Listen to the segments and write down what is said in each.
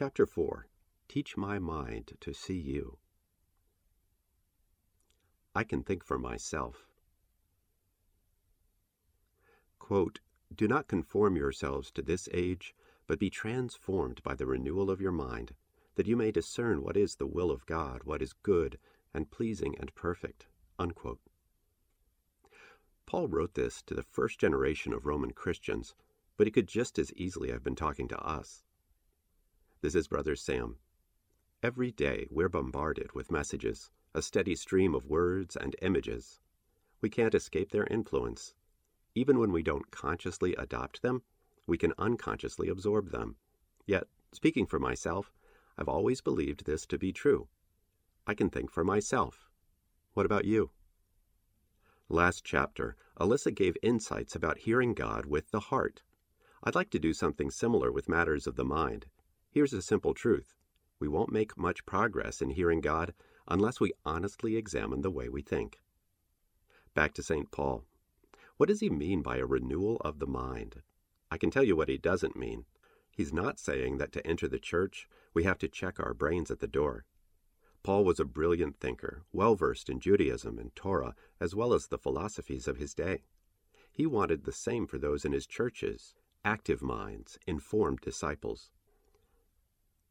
Chapter 4 Teach My Mind to See You. I can think for myself. Quote, Do not conform yourselves to this age, but be transformed by the renewal of your mind, that you may discern what is the will of God, what is good and pleasing and perfect. Unquote. Paul wrote this to the first generation of Roman Christians, but he could just as easily have been talking to us. This is Brother Sam. Every day we're bombarded with messages, a steady stream of words and images. We can't escape their influence. Even when we don't consciously adopt them, we can unconsciously absorb them. Yet, speaking for myself, I've always believed this to be true. I can think for myself. What about you? Last chapter, Alyssa gave insights about hearing God with the heart. I'd like to do something similar with matters of the mind. Here's a simple truth we won't make much progress in hearing God unless we honestly examine the way we think. Back to St. Paul. What does he mean by a renewal of the mind? I can tell you what he doesn't mean. He's not saying that to enter the church, we have to check our brains at the door. Paul was a brilliant thinker, well versed in Judaism and Torah, as well as the philosophies of his day. He wanted the same for those in his churches active minds, informed disciples.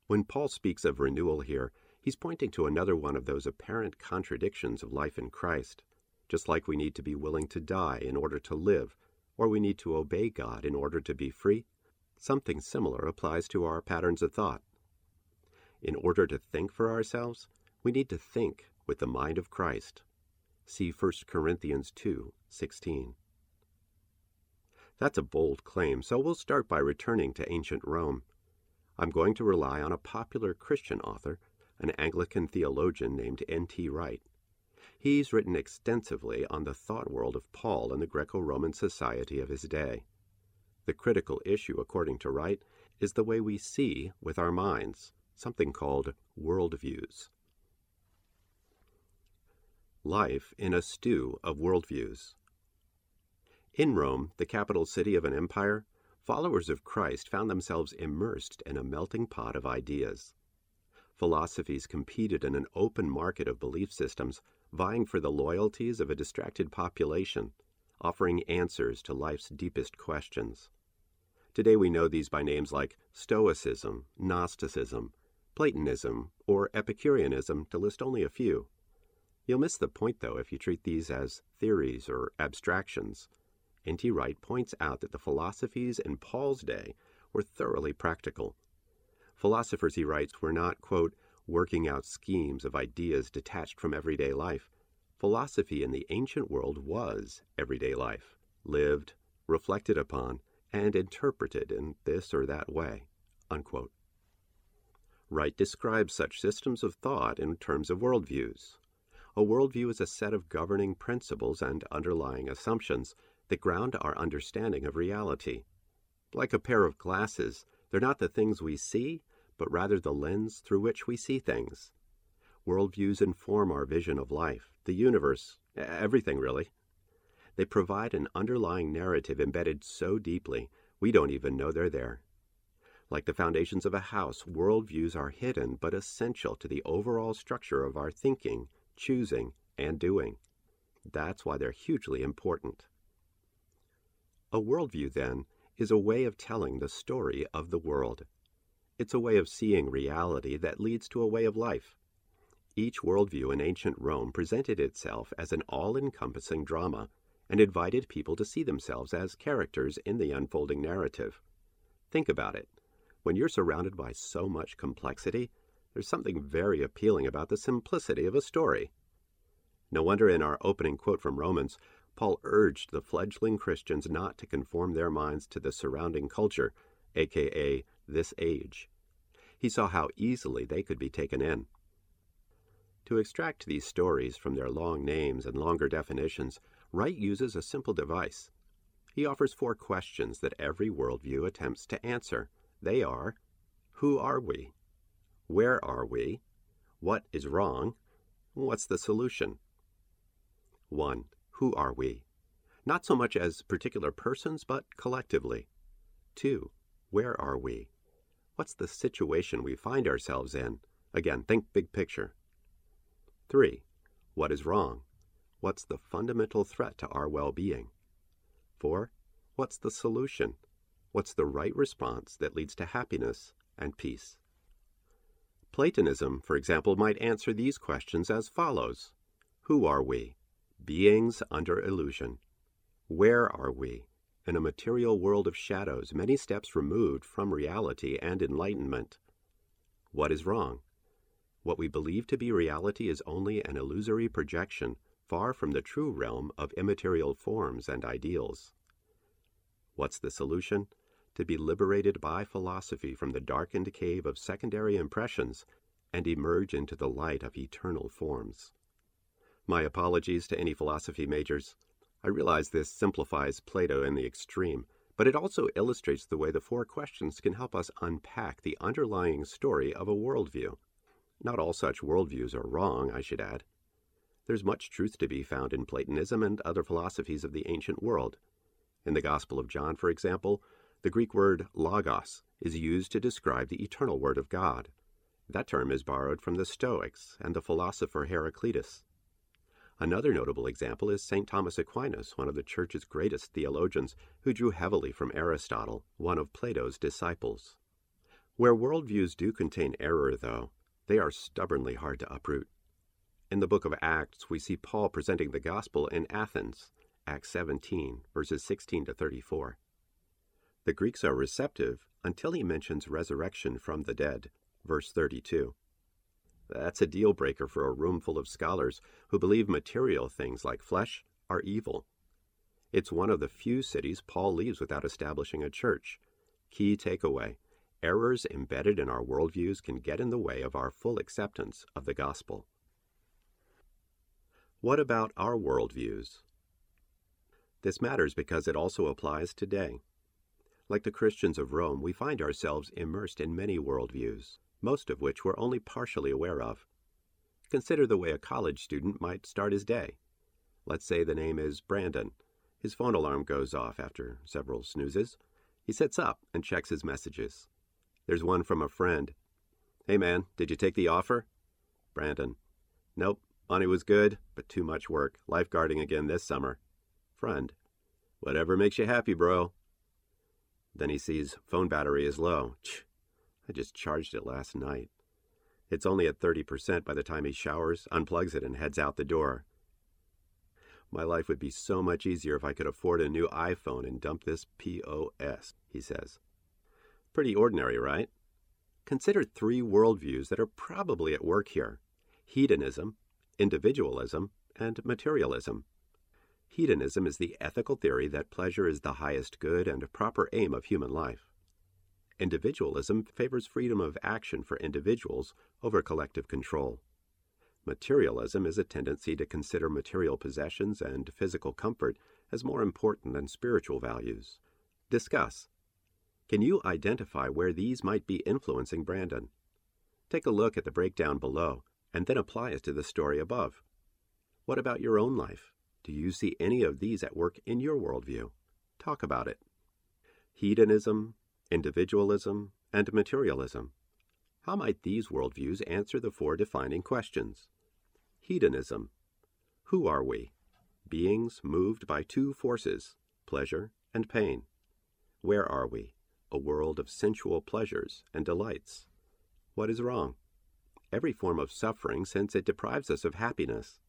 When Paul speaks of renewal here, he's pointing to another one of those apparent contradictions of life in Christ. Just like we need to be willing to die in order to live, or we need to obey God in order to be free, something similar applies to our patterns of thought. In order to think for ourselves, we need to think with the mind of Christ. See 1 Corinthians 2 16. That's a bold claim, so we'll start by returning to ancient Rome. I'm going to rely on a popular Christian author, an Anglican theologian named N.T. Wright. He's written extensively on the thought world of Paul and the Greco Roman society of his day. The critical issue, according to Wright, is the way we see with our minds, something called worldviews. Life in a stew of worldviews. In Rome, the capital city of an empire, followers of Christ found themselves immersed in a melting pot of ideas. Philosophies competed in an open market of belief systems, vying for the loyalties of a distracted population, offering answers to life's deepest questions. Today we know these by names like Stoicism, Gnosticism, Platonism, or Epicureanism, to list only a few. You'll miss the point, though, if you treat these as theories or abstractions. N.T. Wright points out that the philosophies in Paul's day were thoroughly practical. Philosophers, he writes, were not, quote, working out schemes of ideas detached from everyday life. Philosophy in the ancient world was everyday life, lived, reflected upon, and interpreted in this or that way. Unquote. Wright describes such systems of thought in terms of worldviews. A worldview is a set of governing principles and underlying assumptions that ground our understanding of reality. Like a pair of glasses, they're not the things we see, but rather the lens through which we see things. Worldviews inform our vision of life, the universe, everything really. They provide an underlying narrative embedded so deeply we don't even know they're there. Like the foundations of a house, worldviews are hidden but essential to the overall structure of our thinking, choosing, and doing. That's why they're hugely important. A worldview, then, is a way of telling the story of the world. It's a way of seeing reality that leads to a way of life. Each worldview in ancient Rome presented itself as an all encompassing drama and invited people to see themselves as characters in the unfolding narrative. Think about it. When you're surrounded by so much complexity, there's something very appealing about the simplicity of a story. No wonder in our opening quote from Romans, Paul urged the fledgling Christians not to conform their minds to the surrounding culture, aka this age. He saw how easily they could be taken in. To extract these stories from their long names and longer definitions, Wright uses a simple device. He offers four questions that every worldview attempts to answer. They are Who are we? Where are we? What is wrong? What's the solution? 1. Who are we? Not so much as particular persons, but collectively. 2. Where are we? What's the situation we find ourselves in? Again, think big picture. 3. What is wrong? What's the fundamental threat to our well being? 4. What's the solution? What's the right response that leads to happiness and peace? Platonism, for example, might answer these questions as follows Who are we? Beings under illusion. Where are we? In a material world of shadows, many steps removed from reality and enlightenment. What is wrong? What we believe to be reality is only an illusory projection, far from the true realm of immaterial forms and ideals. What's the solution? To be liberated by philosophy from the darkened cave of secondary impressions and emerge into the light of eternal forms. My apologies to any philosophy majors. I realize this simplifies Plato in the extreme, but it also illustrates the way the four questions can help us unpack the underlying story of a worldview. Not all such worldviews are wrong, I should add. There's much truth to be found in Platonism and other philosophies of the ancient world, in the Gospel of John, for example, the Greek word logos is used to describe the eternal Word of God. That term is borrowed from the Stoics and the philosopher Heraclitus. Another notable example is St. Thomas Aquinas, one of the Church's greatest theologians, who drew heavily from Aristotle, one of Plato's disciples. Where worldviews do contain error, though, they are stubbornly hard to uproot. In the book of Acts, we see Paul presenting the gospel in Athens, Acts 17, verses 16 to 34. The Greeks are receptive until he mentions resurrection from the dead, verse 32. That's a deal breaker for a room full of scholars who believe material things like flesh are evil. It's one of the few cities Paul leaves without establishing a church. Key takeaway errors embedded in our worldviews can get in the way of our full acceptance of the gospel. What about our worldviews? This matters because it also applies today. Like the Christians of Rome, we find ourselves immersed in many worldviews, most of which we're only partially aware of. Consider the way a college student might start his day. Let's say the name is Brandon. His phone alarm goes off after several snoozes. He sits up and checks his messages. There's one from a friend. Hey man, did you take the offer? Brandon. Nope. Money was good, but too much work. Lifeguarding again this summer. Friend. Whatever makes you happy, bro. Then he sees phone battery is low. Ch, I just charged it last night. It's only at 30% by the time he showers, unplugs it, and heads out the door. My life would be so much easier if I could afford a new iPhone and dump this POS, he says. Pretty ordinary, right? Consider three worldviews that are probably at work here hedonism, individualism, and materialism. Hedonism is the ethical theory that pleasure is the highest good and proper aim of human life. Individualism favors freedom of action for individuals over collective control. Materialism is a tendency to consider material possessions and physical comfort as more important than spiritual values. Discuss. Can you identify where these might be influencing Brandon? Take a look at the breakdown below and then apply it to the story above. What about your own life? Do you see any of these at work in your worldview? Talk about it. Hedonism, individualism, and materialism. How might these worldviews answer the four defining questions? Hedonism. Who are we? Beings moved by two forces, pleasure and pain. Where are we? A world of sensual pleasures and delights. What is wrong? Every form of suffering since it deprives us of happiness.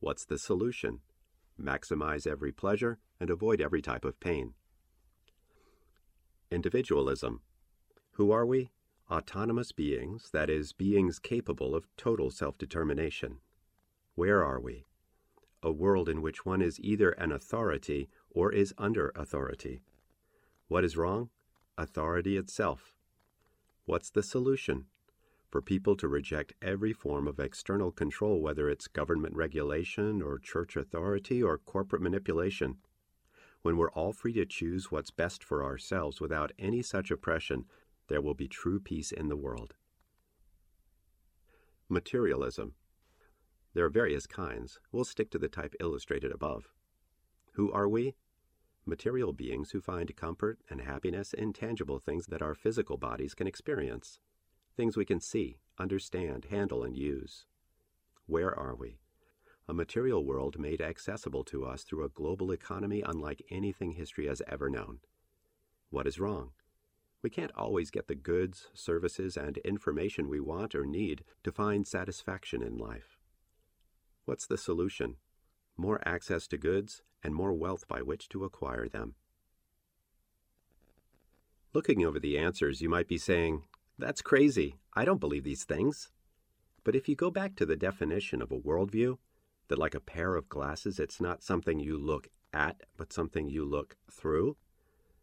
What's the solution? maximize every pleasure, and avoid every type of pain. Individualism. Who are we? Autonomous beings, that is, beings capable of total self determination. Where are we? A world in which one is either an authority or is under authority. What is wrong? Authority itself. What's the solution? for people to reject every form of external control, whether it's government regulation or church authority or corporate manipulation. When we're all free to choose what's best for ourselves without any such oppression, there will be true peace in the world. Materialism. There are various kinds. We'll stick to the type illustrated above. Who are we? material beings who find comfort and happiness in tangible things that our physical bodies can experience, things we can see, understand, handle, and use. Where are we? A material world made accessible to us through a global economy unlike anything history has ever known. What is wrong? We can't always get the goods, services, and information we want or need to find satisfaction in life. What's the solution? More access to goods and more wealth by which to acquire them. Looking over the answers, you might be saying, That's crazy. I don't believe these things. But if you go back to the definition of a worldview, that like a pair of glasses, it's not something you look at, but something you look through,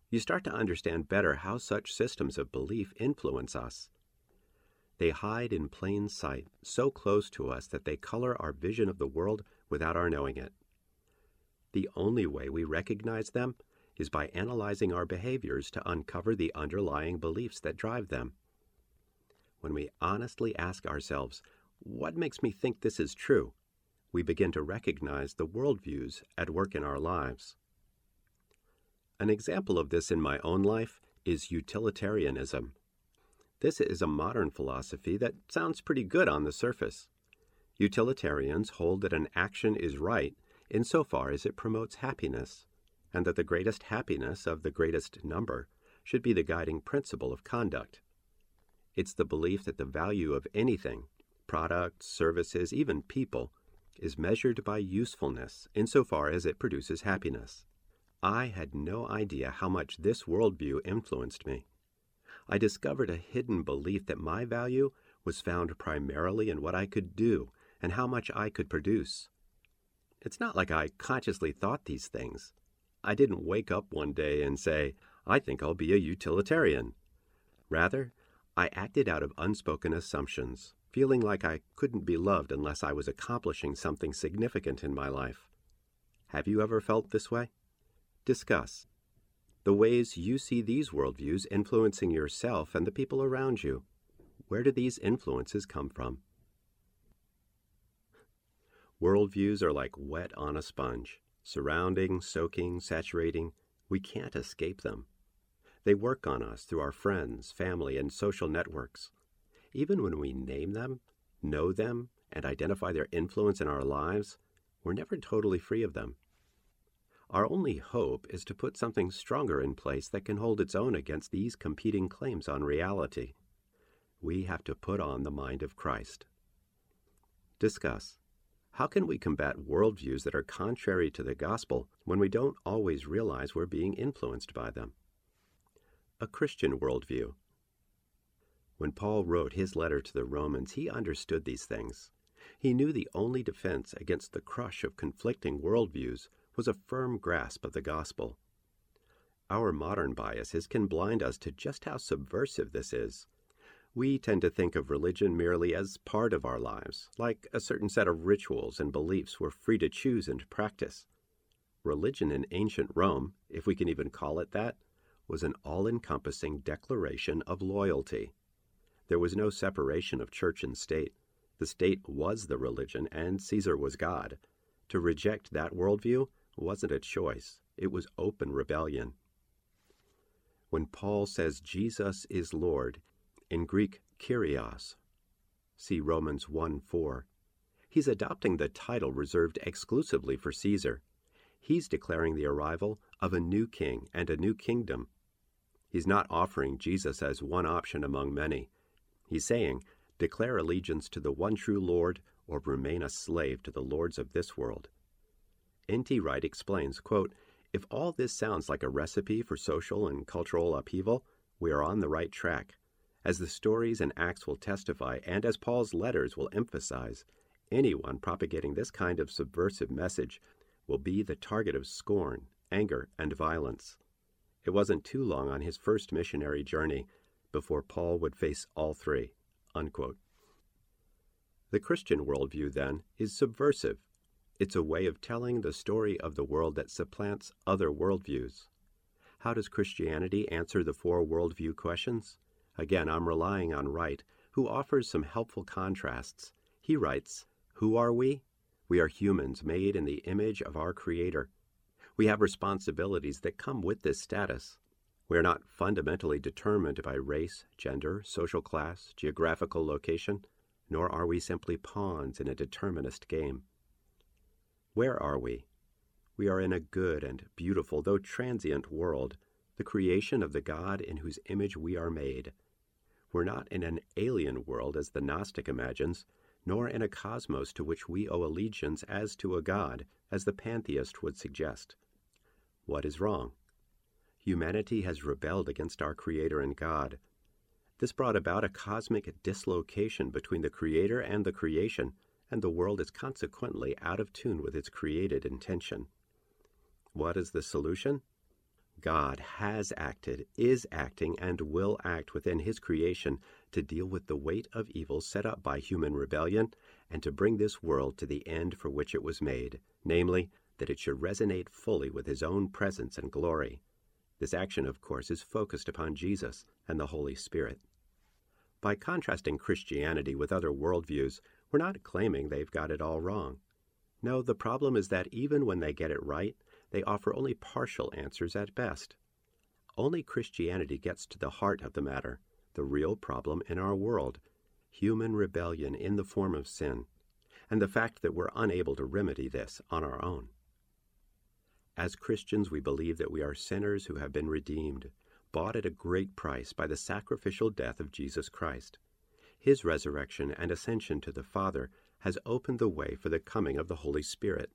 you start to understand better how such systems of belief influence us. They hide in plain sight, so close to us that they color our vision of the world without our knowing it. The only way we recognize them is by analyzing our behaviors to uncover the underlying beliefs that drive them. When we honestly ask ourselves, What makes me think this is true? We begin to recognize the worldviews at work in our lives. An example of this in my own life is utilitarianism. This is a modern philosophy that sounds pretty good on the surface. Utilitarians hold that an action is right insofar as it promotes happiness, and that the greatest happiness of the greatest number should be the guiding principle of conduct. It's the belief that the value of anything, products, services, even people, is measured by usefulness insofar as it produces happiness. I had no idea how much this worldview influenced me. I discovered a hidden belief that my value was found primarily in what I could do and how much I could produce. It's not like I consciously thought these things. I didn't wake up one day and say, I think I'll be a utilitarian. Rather, I acted out of unspoken assumptions, feeling like I couldn't be loved unless I was accomplishing something significant in my life. Have you ever felt this way? Discuss the ways you see these worldviews influencing yourself and the people around you. Where do these influences come from? Worldviews are like wet on a sponge, surrounding, soaking, saturating. We can't escape them. They work on us through our friends, family, and social networks. Even when we name them, know them, and identify their influence in our lives, we're never totally free of them. Our only hope is to put something stronger in place that can hold its own against these competing claims on reality. We have to put on the mind of Christ. Discuss. How can we combat worldviews that are contrary to the gospel when we don't always realize we're being influenced by them? a Christian worldview. When Paul wrote his letter to the Romans, he understood these things. He knew the only defense against the crush of conflicting worldviews was a firm grasp of the gospel. Our modern biases can blind us to just how subversive this is. We tend to think of religion merely as part of our lives, like a certain set of rituals and beliefs we're free to choose and practice. Religion in ancient Rome, if we can even call it that, was an all encompassing declaration of loyalty. There was no separation of church and state. The state was the religion, and Caesar was God. To reject that worldview wasn't a choice, it was open rebellion. When Paul says Jesus is Lord, in Greek, Kyrios, see Romans 1 4, he's adopting the title reserved exclusively for Caesar. He's declaring the arrival of a new king and a new kingdom He's not offering Jesus as one option among many. He's saying, declare allegiance to the one true Lord or remain a slave to the lords of this world. N.T. Wright explains, quote, If all this sounds like a recipe for social and cultural upheaval, we are on the right track. As the stories and acts will testify, and as Paul's letters will emphasize, anyone propagating this kind of subversive message will be the target of scorn, anger, and violence. It wasn't too long on his first missionary journey before Paul would face all three. Unquote. The Christian worldview, then, is subversive. It's a way of telling the story of the world that supplants other worldviews. How does Christianity answer the four worldview questions? Again, I'm relying on Wright, who offers some helpful contrasts. He writes, Who are we? We are humans made in the image of our Creator. We have responsibilities that come with this status. We are not fundamentally determined by race, gender, social class, geographical location, nor are we simply pawns in a determinist game. Where are we? We are in a good and beautiful, though transient world, the creation of the God in whose image we are made. We're not in an alien world as the Gnostic imagines, nor in a cosmos to which we owe allegiance as to a God, as the pantheist would suggest. What is wrong? Humanity has rebelled against our Creator and God. This brought about a cosmic dislocation between the Creator and the creation, and the world is consequently out of tune with its created intention. What is the solution? God has acted, is acting, and will act within His creation to deal with the weight of evil set up by human rebellion and to bring this world to the end for which it was made, namely, that it should resonate fully with His own presence and glory. This action, of course, is focused upon Jesus and the Holy Spirit. By contrasting Christianity with other worldviews, we're not claiming they've got it all wrong. No, the problem is that even when they get it right, they offer only partial answers at best. Only Christianity gets to the heart of the matter, the real problem in our world human rebellion in the form of sin, and the fact that we're unable to remedy this on our own. As Christians, we believe that we are sinners who have been redeemed, bought at a great price by the sacrificial death of Jesus Christ. His resurrection and ascension to the Father has opened the way for the coming of the Holy Spirit.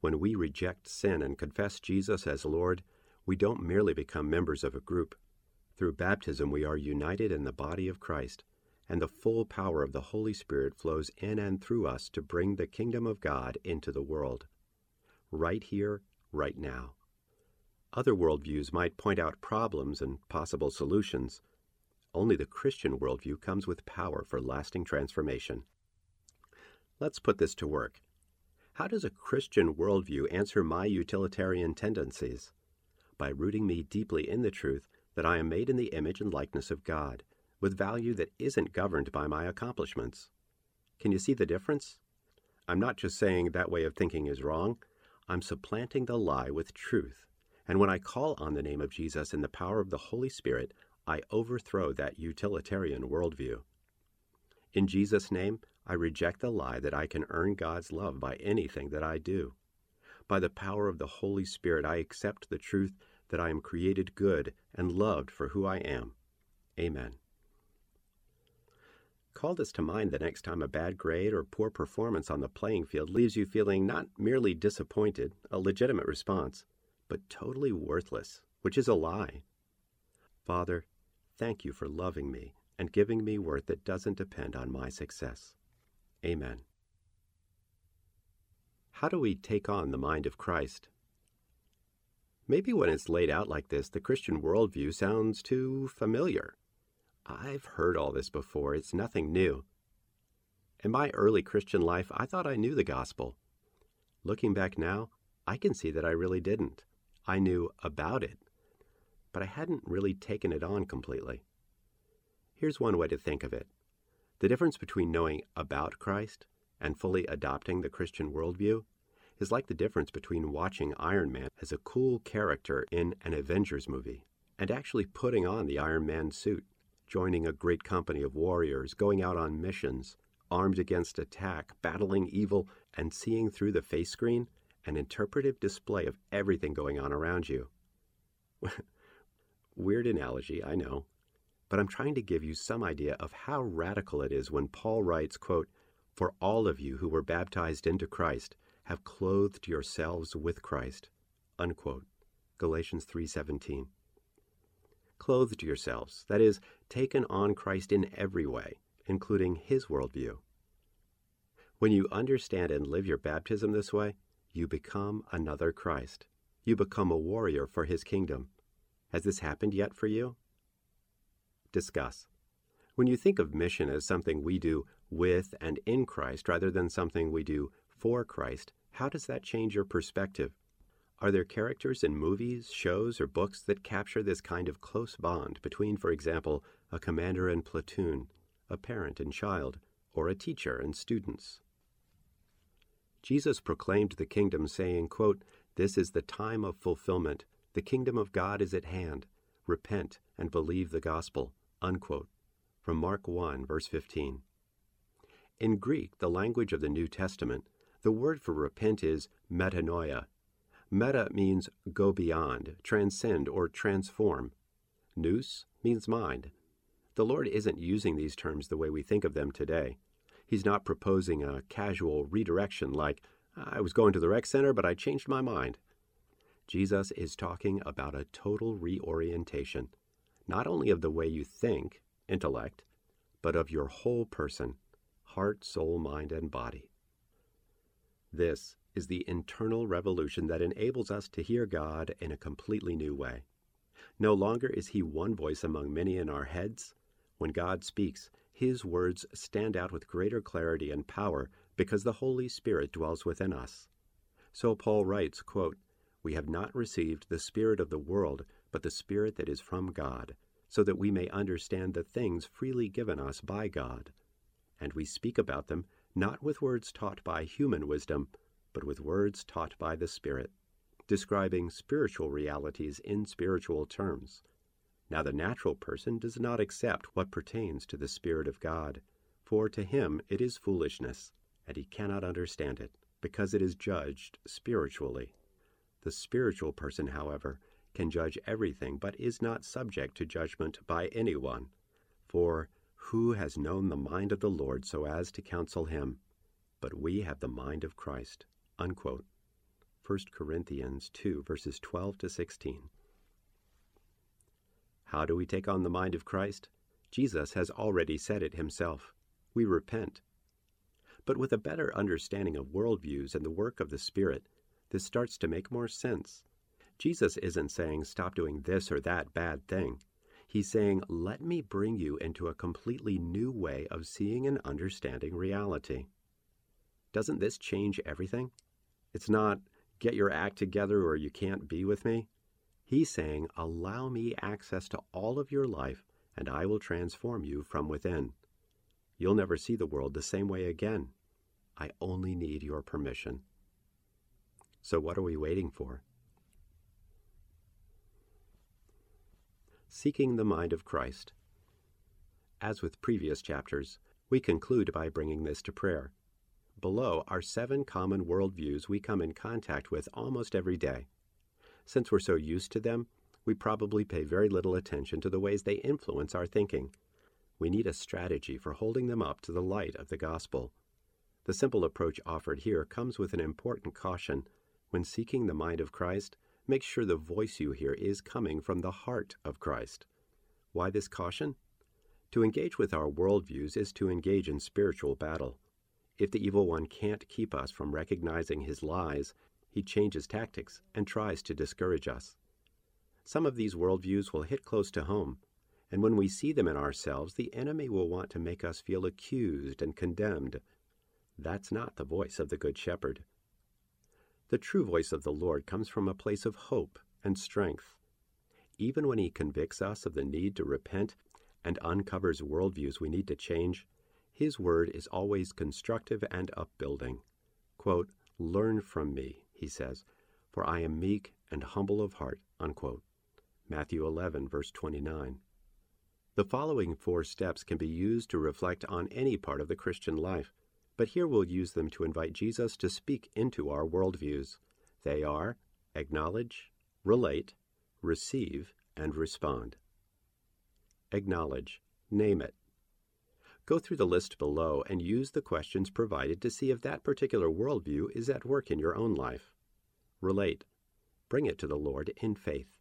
When we reject sin and confess Jesus as Lord, we don't merely become members of a group. Through baptism, we are united in the body of Christ, and the full power of the Holy Spirit flows in and through us to bring the kingdom of God into the world right here, right now. Other worldviews might point out problems and possible solutions. Only the Christian worldview comes with power for lasting transformation. Let's put this to work. How does a Christian worldview answer my utilitarian tendencies? By rooting me deeply in the truth that I am made in the image and likeness of God, with value that isn't governed by my accomplishments. Can you see the difference? I'm not just saying that way of thinking is wrong. I'm supplanting the lie with truth. And when I call on the name of Jesus in the power of the Holy Spirit, I overthrow that utilitarian worldview. In Jesus' name, I reject the lie that I can earn God's love by anything that I do. By the power of the Holy Spirit, I accept the truth that I am created good and loved for who I am. Amen. Call this to mind the next time a bad grade or poor performance on the playing field leaves you feeling not merely disappointed, a legitimate response, but totally worthless, which is a lie. Father, thank you for loving me and giving me worth that doesn't depend on my success. Amen. How do we take on the mind of Christ? Maybe when it's laid out like this, the Christian worldview sounds too familiar. I've heard all this before. It's nothing new. In my early Christian life, I thought I knew the gospel. Looking back now, I can see that I really didn't. I knew about it, but I hadn't really taken it on completely. Here's one way to think of it the difference between knowing about Christ and fully adopting the Christian worldview is like the difference between watching Iron Man as a cool character in an Avengers movie and actually putting on the Iron Man suit joining a great company of warriors, going out on missions, armed against attack, battling evil, and seeing through the face screen an interpretive display of everything going on around you. Weird analogy, I know, but I'm trying to give you some idea of how radical it is when Paul writes, quote, For all of you who were baptized into Christ have clothed yourselves with Christ. Unquote. Galatians 3:17 clothed yourselves, that is, taken on Christ in every way, including his worldview. When you understand and live your baptism this way, you become another Christ. You become a warrior for his kingdom. Has this happened yet for you? Discuss. When you think of mission as something we do with and in Christ rather than something we do for Christ, how does that change your perspective? Are there characters in movies, shows, or books that capture this kind of close bond between, for example, a commander and platoon, a parent and child, or a teacher and students? Jesus proclaimed the kingdom, saying, quote, This is the time of fulfillment. The kingdom of God is at hand. Repent and believe the gospel. Unquote. From Mark 1, verse 15. In Greek, the language of the New Testament, the word for repent is metanoia. Meta means go beyond, transcend, or transform. Nous means mind. The Lord isn't using these terms the way we think of them today. He's not proposing a casual redirection like, I was going to the rec center, but I changed my mind. Jesus is talking about a total reorientation, not only of the way you think, intellect, but of your whole person, heart, soul, mind, and body. This is the internal revolution that enables us to hear God in a completely new way. No longer is He one voice among many in our heads. When God speaks, His words stand out with greater clarity and power because the Holy Spirit dwells within us. So Paul writes, quote, We have not received the Spirit of the world, but the Spirit that is from God, so that we may understand the things freely given us by God. And we speak about them not with words taught by human wisdom, but with words taught by the Spirit, describing spiritual realities in spiritual terms. Now the natural person does not accept what pertains to the Spirit of God, for to him it is foolishness, and he cannot understand it, because it is judged spiritually. The spiritual person, however, can judge everything, but is not subject to judgment by anyone. For who has known the mind of the Lord so as to counsel him? But we have the mind of Christ. Unquote. 1 Corinthians 2, verses 12 to 16. How do we take on the mind of Christ? Jesus has already said it himself. We repent. But with a better understanding of worldviews and the work of the Spirit, this starts to make more sense. Jesus isn't saying stop doing this or that bad thing. He's saying, let me bring you into a completely new way of seeing and understanding reality. Doesn't this change everything? It's not, get your act together or you can't be with me. He's saying, allow me access to all of your life and I will transform you from within. You'll never see the world the same way again. I only need your permission. So, what are we waiting for? Seeking the Mind of Christ. As with previous chapters, we conclude by bringing this to prayer. Below are seven common worldviews we come in contact with almost every day. Since we're so used to them, we probably pay very little attention to the ways they influence our thinking. We need a strategy for holding them up to the light of the gospel. The simple approach offered here comes with an important caution. When seeking the mind of Christ, make sure the voice you hear is coming from the heart of Christ. Why this caution? To engage with our worldviews is to engage in spiritual battle. If the evil one can't keep us from recognizing his lies, he changes tactics and tries to discourage us. Some of these worldviews will hit close to home, and when we see them in ourselves, the enemy will want to make us feel accused and condemned. That's not the voice of the Good Shepherd. The true voice of the Lord comes from a place of hope and strength. Even when He convicts us of the need to repent and uncovers worldviews we need to change, His word is always constructive and upbuilding. Quote, Learn from me, He says, for I am meek and humble of heart. Unquote. Matthew 11, verse 29. The following four steps can be used to reflect on any part of the Christian life, but here we'll use them to invite Jesus to speak into our worldviews. They are acknowledge, relate, receive, and respond. Acknowledge. Name it. Go through the list below and use the questions provided to see if that particular worldview is at work in your own life. Relate. Bring it to the Lord in faith.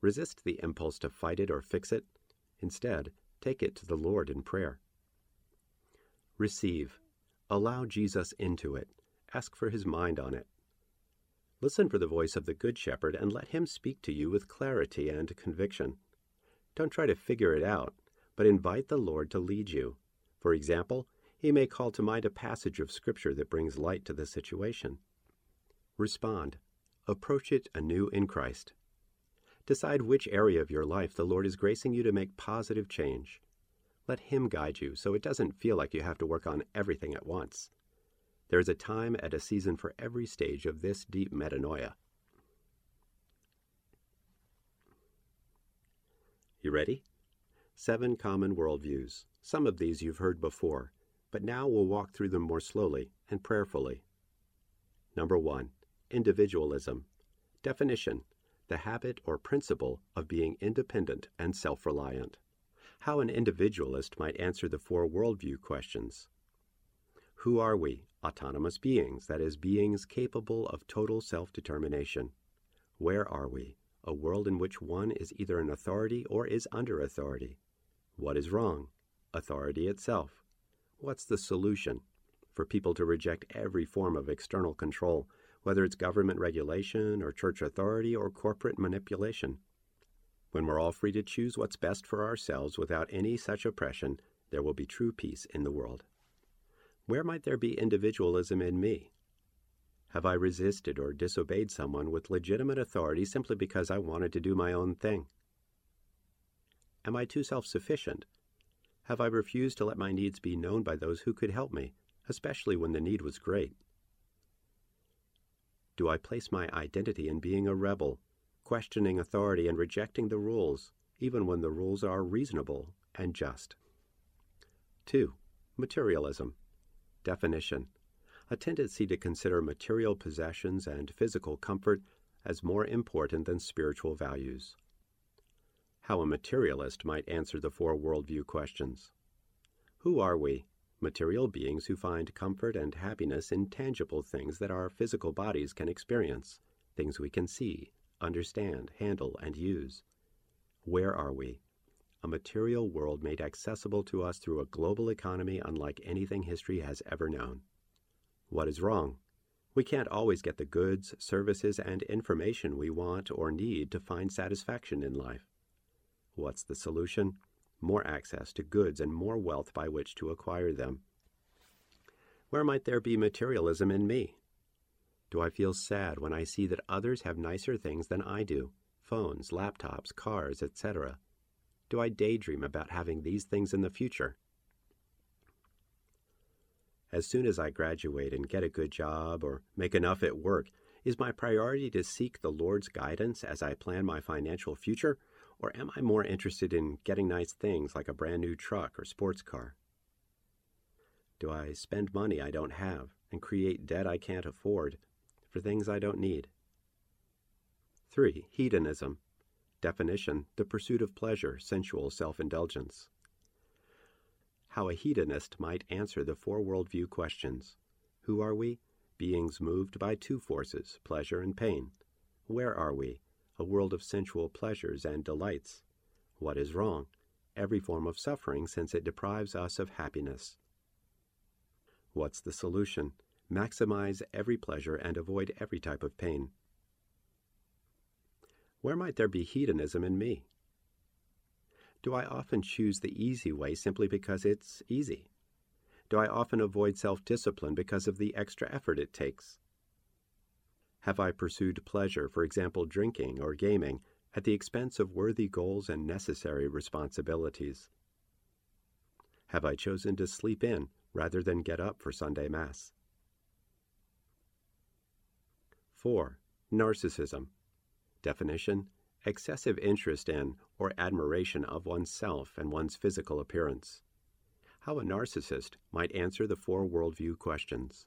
Resist the impulse to fight it or fix it. Instead, take it to the Lord in prayer. Receive. Allow Jesus into it. Ask for his mind on it. Listen for the voice of the Good Shepherd and let him speak to you with clarity and conviction. Don't try to figure it out, but invite the Lord to lead you. For example, he may call to mind a passage of Scripture that brings light to the situation. Respond. Approach it anew in Christ. Decide which area of your life the Lord is gracing you to make positive change. Let Him guide you so it doesn't feel like you have to work on everything at once. There is a time and a season for every stage of this deep metanoia. You ready? Seven common worldviews. Some of these you've heard before, but now we'll walk through them more slowly and prayerfully. Number one, individualism. Definition the habit or principle of being independent and self reliant. How an individualist might answer the four worldview questions. Who are we? Autonomous beings, that is, beings capable of total self determination. Where are we? A world in which one is either an authority or is under authority. What is wrong? Authority itself. What's the solution? For people to reject every form of external control whether it's government regulation or church authority or corporate manipulation. When we're all free to choose what's best for ourselves without any such oppression, there will be true peace in the world. Where might there be individualism in me? Have I resisted or disobeyed someone with legitimate authority simply because I wanted to do my own thing? Am I too self sufficient? Have I refused to let my needs be known by those who could help me, especially when the need was great? Do I place my identity in being a rebel, questioning authority and rejecting the rules, even when the rules are reasonable and just? 2. Materialism. Definition A tendency to consider material possessions and physical comfort as more important than spiritual values. How a materialist might answer the four worldview questions. Who are we? material beings who find comfort and happiness in tangible things that our physical bodies can experience, things we can see, understand, handle, and use. Where are we? A material world made accessible to us through a global economy unlike anything history has ever known. What is wrong? We can't always get the goods, services, and information we want or need to find satisfaction in life. What's the solution? more access to goods, and more wealth by which to acquire them. Where might there be materialism in me? Do I feel sad when I see that others have nicer things than I do phones, laptops, cars, etc.? Do I daydream about having these things in the future? As soon as I graduate and get a good job or make enough at work, is my priority to seek the Lord's guidance as I plan my financial future, or am I more interested in getting nice things like a brand new truck or sports car? Do I spend money I don't have and create debt I can't afford for things I don't need? 3. Hedonism. Definition the pursuit of pleasure, sensual self indulgence. How a hedonist might answer the four worldview questions Who are we? Beings moved by two forces, pleasure and pain. Where are we? a world of sensual pleasures and delights. What is wrong? Every form of suffering, since it deprives us of happiness. What's the solution? Maximize every pleasure and avoid every type of pain. Where might there be hedonism in me? Do I often choose the easy way simply because it's easy? Do I often avoid self discipline because of the extra effort it takes? Have I pursued pleasure, for example, drinking or gaming, at the expense of worthy goals and necessary responsibilities? Have I chosen to sleep in rather than get up for Sunday Mass? 4. Narcissism. Definition Excessive interest in or admiration of oneself and one's physical appearance. How a narcissist might answer the four worldview questions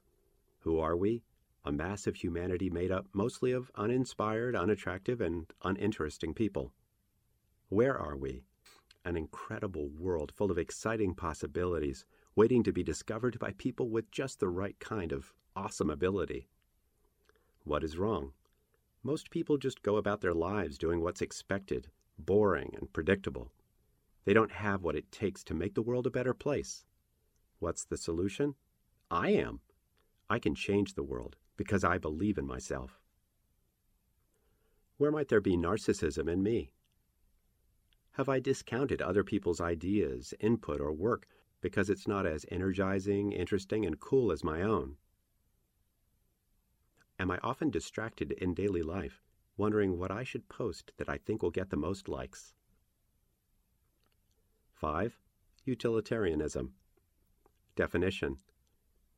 Who are we? a mass of humanity made up mostly of uninspired, unattractive, and uninteresting people. Where are we? An incredible world full of exciting possibilities, waiting to be discovered by people with just the right kind of awesome ability. What is wrong? Most people just go about their lives doing what's expected, boring, and predictable. They don't have what it takes to make the world a better place. What's the solution? I am. I can change the world because I believe in myself. Where might there be narcissism in me? Have I discounted other people's ideas, input, or work because it's not as energizing, interesting, and cool as my own? Am I often distracted in daily life, wondering what I should post that I think will get the most likes? 5. Utilitarianism. Definition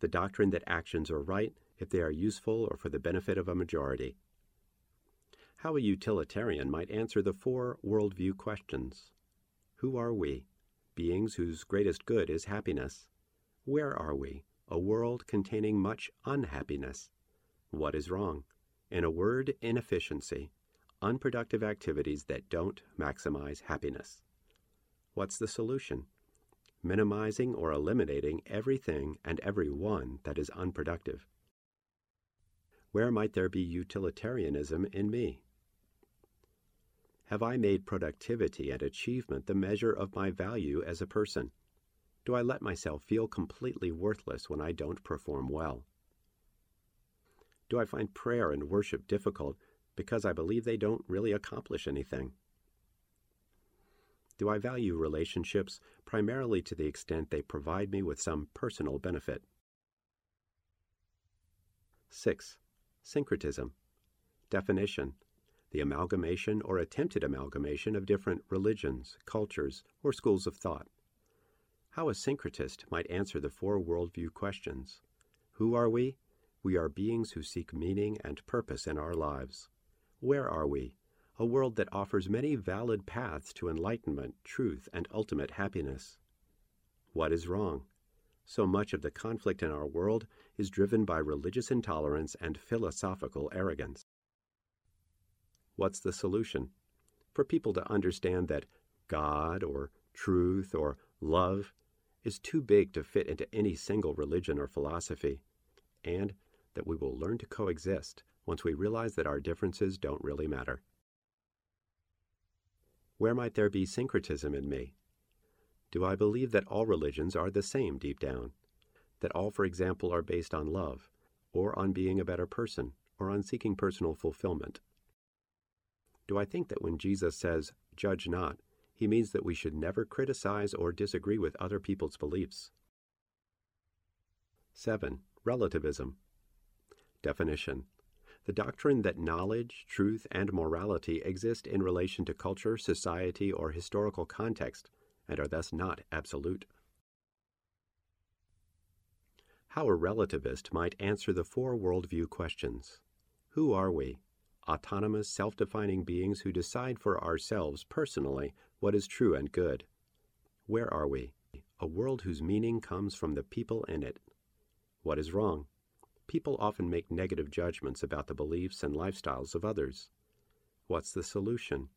the doctrine that actions are right if they are useful or for the benefit of a majority. How a utilitarian might answer the four worldview questions Who are we? Beings whose greatest good is happiness. Where are we? A world containing much unhappiness. What is wrong? In a word, inefficiency. Unproductive activities that don't maximize happiness. What's the solution? Minimizing or eliminating everything and everyone that is unproductive. Where might there be utilitarianism in me? Have I made productivity and achievement the measure of my value as a person? Do I let myself feel completely worthless when I don't perform well? Do I find prayer and worship difficult because I believe they don't really accomplish anything? Do I value relationships primarily to the extent they provide me with some personal benefit? 6. Syncretism. Definition the amalgamation or attempted amalgamation of different religions, cultures, or schools of thought. How a syncretist might answer the four worldview questions Who are we? We are beings who seek meaning and purpose in our lives. Where are we? A world that offers many valid paths to enlightenment, truth, and ultimate happiness. What is wrong? So much of the conflict in our world is driven by religious intolerance and philosophical arrogance. What's the solution? For people to understand that God or truth or love is too big to fit into any single religion or philosophy, and that we will learn to coexist once we realize that our differences don't really matter. Where might there be syncretism in me? Do I believe that all religions are the same deep down? That all, for example, are based on love, or on being a better person, or on seeking personal fulfillment? Do I think that when Jesus says, judge not, he means that we should never criticize or disagree with other people's beliefs? 7. Relativism. Definition The doctrine that knowledge, truth, and morality exist in relation to culture, society, or historical context, and are thus not absolute. How a relativist might answer the four worldview questions Who are we? autonomous, self defining beings who decide for ourselves personally what is true and good. Where are we? A world whose meaning comes from the people in it. What is wrong? People often make negative judgments about the beliefs and lifestyles of others. What's the solution?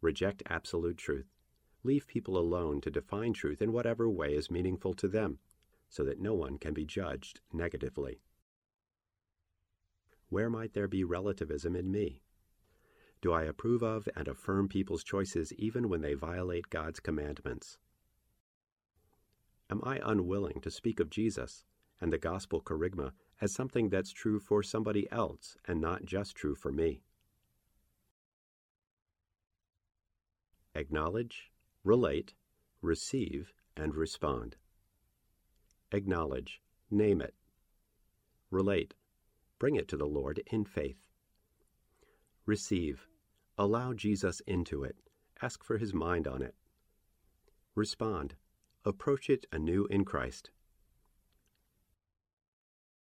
Reject absolute truth. Leave people alone to define truth in whatever way is meaningful to them, so that no one can be judged negatively. Where might there be relativism in me? Do I approve of and affirm people's choices even when they violate God's commandments? Am I unwilling to speak of Jesus and the gospel kerygma as something that's true for somebody else and not just true for me? Acknowledge, relate, receive, and respond. Acknowledge, name it. Relate, Bring it to the Lord in faith. Receive. Allow Jesus into it. Ask for his mind on it. Respond. Approach it anew in Christ.